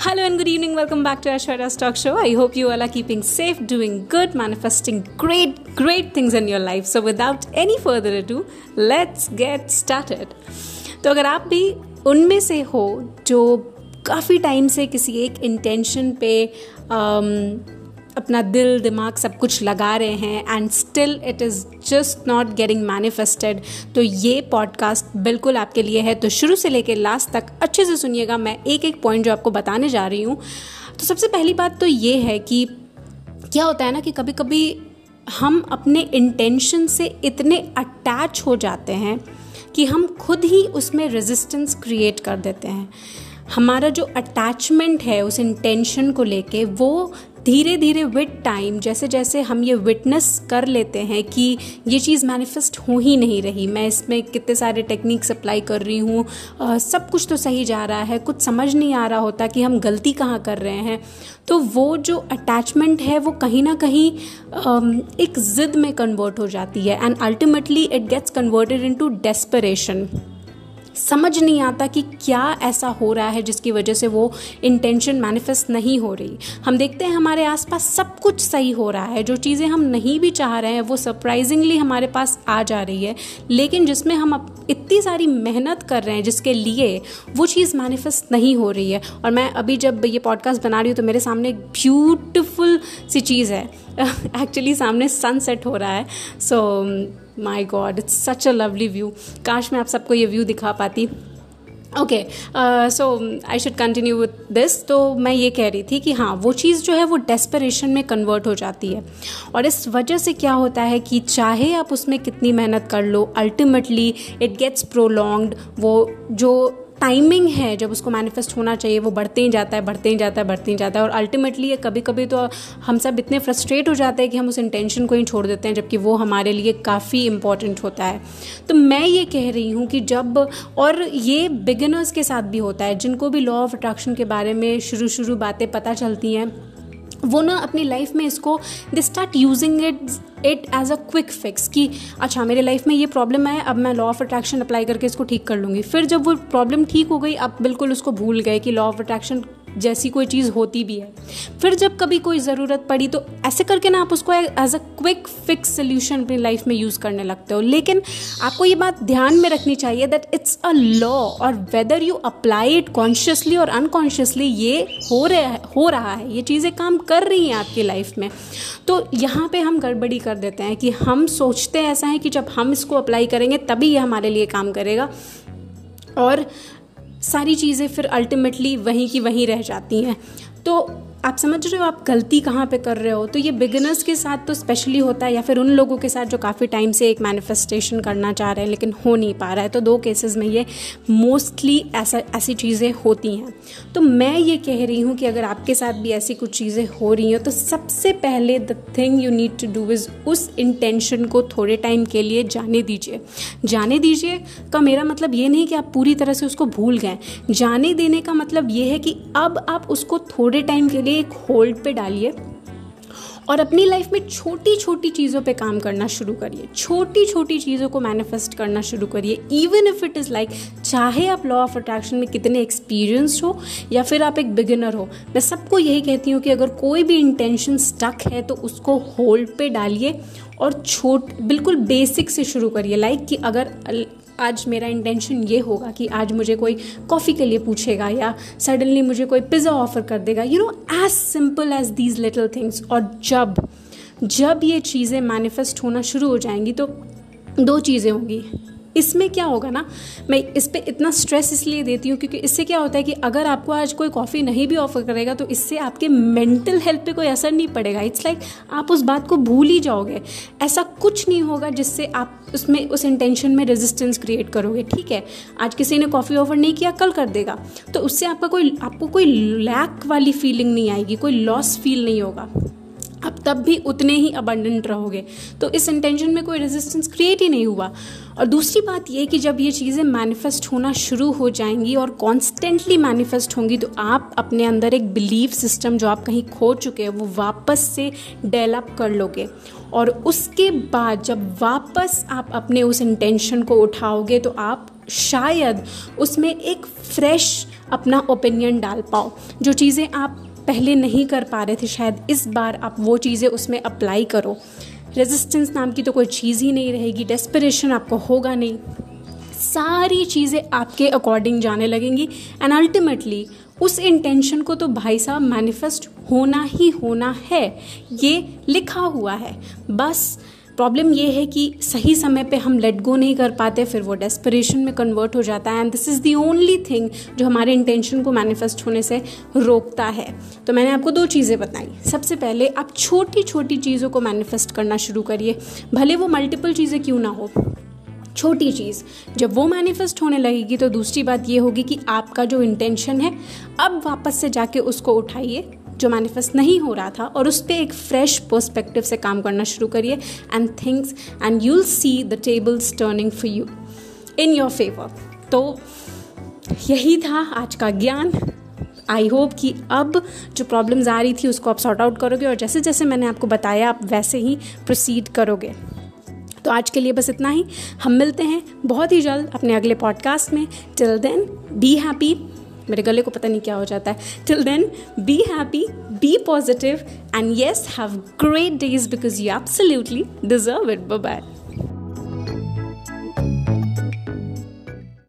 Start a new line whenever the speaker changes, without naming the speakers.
Hello and good evening. Welcome back to Ashwarya's Talk Show. I hope you all are keeping safe, doing good, manifesting great, great things in your life. So, without any further ado, let's get started. तो अगर आप भी उनमें से हो जो काफ़ी time से किसी एक इंटेंशन पे um, अपना दिल, दिमाग सब कुछ लगा रहे हैं and still it is just not getting manifested तो ये पॉडकास्ट बिल्कुल आपके लिए है। तो शुरू से लेकर लास्ट तक अच्छे से सुनिएगा। मैं एक एक पॉइंट जो आपको बताने जा रही हूँ। तो सबसे पहली बात तो ये है कि क्या होता है ना कि कभी कभी हम अपने इंटेंशन से इतने अटैच हो जाते हैं कि हम खुद ही उसमें रेजिस्टेंस क्रिएट कर देते हैं। हमारा जो अटैचमेंट है उस इंटेंशन को लेके वो धीरे धीरे विद टाइम जैसे जैसे हम ये विटनेस कर लेते हैं कि ये चीज़ मैनिफेस्ट हो ही नहीं रही। मैं इसमें कितने सारे टेक्निक्स अप्लाई कर रही हूँ सब कुछ तो सही जा रहा है, कुछ समझ नहीं आ रहा होता कि हम गलती कहाँ कर रहे हैं। तो वो जो अटैचमेंट है, वो कहीं ना कहीं एक ज़िद में कन्वर्ट हो जाती है and ultimately it gets converted into desperation समझ नहीं आता कि क्या ऐसा हो रहा है जिसकी वजह से वो इंटेंशन मैनिफेस्ट नहीं हो रही। हम देखते हैं हमारे आसपास सब कुछ सही हो रहा है। जो चीज़ें हम नहीं भी चाह रहे हैं वो सरप्राइजिंगली हमारे पास आ जा रही है। लेकिन जिसमें हम इतनी सारी मेहनत कर रहे हैं जिसके लिए वो चीज़ मैनिफेस्ट नहीं हो रही है। और मैं अभी जब ये पॉडकास्ट बना रही हूँ तो मेरे सामने एक ब्यूटिफुल सी चीज़ है। एक्चुअली सामने सनसेट हो रहा है। So so, my god it's such a lovely view काश मैं आप सबको ये व्यू दिखा पाती। Okay so I should continue with this तो मैं ये कह रही थी कि हाँ वो चीज़ जो है, वो डेस्परेशन में कन्वर्ट हो जाती है। और इस वजह से क्या होता है कि चाहे आप उसमें कितनी मेहनत कर लो अल्टीमेटली इट गेट्स प्रोलॉन्ग्ड वो जो टाइमिंग है जब उसको मैनिफेस्ट होना चाहिए, वो बढ़ते ही जाता है, बढ़ते ही जाता है, बढ़ते ही जाता है और अल्टीमेटली ये कभी कभी तो हम सब इतने फ्रस्ट्रेट हो जाते हैं कि हम उस इंटेंशन को ही छोड़ देते हैं, जबकि वो हमारे लिए काफ़ी इंपॉर्टेंट होता है। तो मैं ये कह रही हूँ कि जब, और ये बिगिनर्स के साथ भी होता है, जिनको भी लॉ ऑफ़ अट्रैक्शन के बारे में शुरू शुरू बातें पता चलती हैं वो ना अपनी लाइफ में इसको they start using it it as a quick fix कि अच्छा मेरे लाइफ में ये प्रॉब्लम है, अब मैं लॉ ऑफ़ अट्रैक्शन अप्लाई करके इसको ठीक कर लूँगी। फिर जब वो प्रॉब्लम ठीक हो गई, अब बिल्कुल उसको भूल गए कि लॉ ऑफ़ अट्रैक्शन जैसी कोई चीज़ होती भी है। फिर जब कभी कोई ज़रूरत पड़ी तो ऐसे करके ना आप उसको as a quick fix solution अपनी लाइफ में यूज़ करने लगते हो। लेकिन आपको ये बात ध्यान में रखनी चाहिए दैट इट्स अ लॉ और whether you apply it consciously और अनकॉन्शियसली ये हो रहा, है हो रहा है। ये चीज़ें काम कर रही हैं आपकी लाइफ में। तो यहाँ पे हम गड़बड़ी कर देते हैं कि हम सोचते ऐसा है कि जब हम इसको अप्लाई करेंगे, तभी ये हमारे लिए काम करेगा। और सारी चीज़ें फिर अल्टीमेटली वहीं की वहीं रह जाती हैं। तो आप समझ रहे हो आप गलती कहाँ पे कर रहे हो? तो ये बिगिनर्स के साथ तो स्पेशली होता है या फिर उन लोगों के साथ जो काफ़ी टाइम से एक मैनिफेस्टेशन करना चाह रहे हैं लेकिन हो नहीं पा रहा है। तो दो केसेस में ये मोस्टली ऐसा, ऐसी चीज़ें होती हैं। तो मैं ये कह रही हूँ कि अगर आपके साथ भी ऐसी कुछ चीज़ें हो रही हैं तो सबसे पहले the thing you need to do is उस इंटेंशन को थोड़े टाइम के लिए जाने दीजिए। जाने दीजिए का मेरा मतलब ये नहीं कि आप पूरी तरह से उसको भूल गए। जाने देने का मतलब ये है कि अब आप उसको थोड़े टाइम के लिए एक होल्ड पे डालिए और अपनी लाइफ में छोटी छोटी चीज़ों पे काम करना शुरू करिए। छोटी छोटी चीज़ों को मैनिफेस्ट करना शुरू करिए। Even if it is like चाहे आप लॉ ऑफ़ अट्रैक्शन में कितने एक्सपीरियंस हो या फिर आप एक बिगिनर हो, मैं सबको यही कहती हूँ कि अगर कोई भी इंटेंशन स्टक है तो उसको होल्ड पे डालिए और छोट, बिल्कुल बेसिक से शुरू करिए। लाइक कि अगर आज मेरा इंटेंशन ये होगा कि आज मुझे कोई कॉफ़ी के लिए पूछेगा या सडनली मुझे कोई पिज़्ज़ा ऑफ़र कर देगा। You know as simple as these little things और जब जब ये चीज़ें मैनिफेस्ट होना शुरू हो जाएँगी तो दो चीज़ें होंगी। इसमें क्या होगा ना, मैं इस पर इतना स्ट्रेस इसलिए देती हूँ क्योंकि इससे क्या होता है कि अगर आपको आज कोई कॉफ़ी नहीं भी ऑफ़र करेगा तो इससे आपके मेंटल हेल्थ पे कोई असर नहीं पड़ेगा। इट्स लाइक like आप उस बात को भूल ही जाओगे। ऐसा कुछ नहीं होगा जिससे आप उसमें, उस इंटेंशन में रेजिस्टेंस क्रिएट करोगे, ठीक है? आज किसी ने कॉफ़ी ऑफ़र नहीं किया, कल कर देगा। तो उससे आपका कोई, आपको कोई लैक वाली फीलिंग नहीं आएगी, कोई लॉस फील नहीं होगा। अब तब भी उतने ही अबंडेंट रहोगे। तो इस इंटेंशन में कोई रेजिस्टेंस क्रिएट ही नहीं हुआ। और दूसरी बात ये कि जब ये चीज़ें मैनिफेस्ट होना शुरू हो जाएँगी और कॉन्स्टेंटली मैनिफेस्ट होंगी तो आप अपने अंदर एक बिलीव सिस्टम जो आप कहीं खो चुके हैं, वो वापस से डेवलप कर लोगे। और उसके बाद जब वापस आप अपने उस इंटेंशन को उठाओगे तो आप शायद उसमें एक फ्रेश अपना ओपिनियन डाल पाओ। जो चीज़ें आप पहले नहीं कर पा रहे थे, शायद इस बार आप वो चीज़ें उसमें अप्लाई करो। रेजिस्टेंस नाम की तो कोई चीज़ ही नहीं रहेगी डेस्परेशन आपको होगा नहीं। सारी चीज़ें आपके अकॉर्डिंग जाने लगेंगी एंड अल्टीमेटली उस इंटेंशन को तो भाई साहब मैनिफेस्ट होना ही होना है, ये लिखा हुआ है। बस प्रॉब्लम ये है कि सही समय पे हम लेट गो नहीं कर पाते, फिर वो डेस्परेशन में कन्वर्ट हो जाता है। And this is the only thing जो हमारे इंटेंशन को मैनिफेस्ट होने से रोकता है। तो मैंने आपको दो चीज़ें बताई। सबसे पहले, आप छोटी छोटी चीज़ों को मैनिफेस्ट करना शुरू करिए। भले वो मल्टीपल चीज़ें क्यों ना हो। छोटी चीज़, जब वो मैनिफेस्ट होने लगेगी तो दूसरी बात ये होगी कि आपका जो इंटेंशन है, अब वापस से जाके उसको उठाइए। जो मैनिफेस्ट नहीं हो रहा था और उस पर एक फ्रेश पर्सपेक्टिव से काम करना शुरू करिए and things and you'll see the tables turning for you in your favour तो यही था आज का ज्ञान। आई होप कि अब जो प्रॉब्लम्स आ रही थी उसको आप सॉर्ट आउट करोगे और जैसे जैसे मैंने आपको बताया, आप वैसे ही प्रोसीड करोगे। तो आज के लिए बस इतना ही। हम मिलते हैं बहुत ही जल्द अपने अगले पॉडकास्ट में। टिल देन बी हैप्पी मेरे गले को पता नहीं क्या हो जाता है। Till then be happy be positive and yes have great days because you absolutely deserve it bye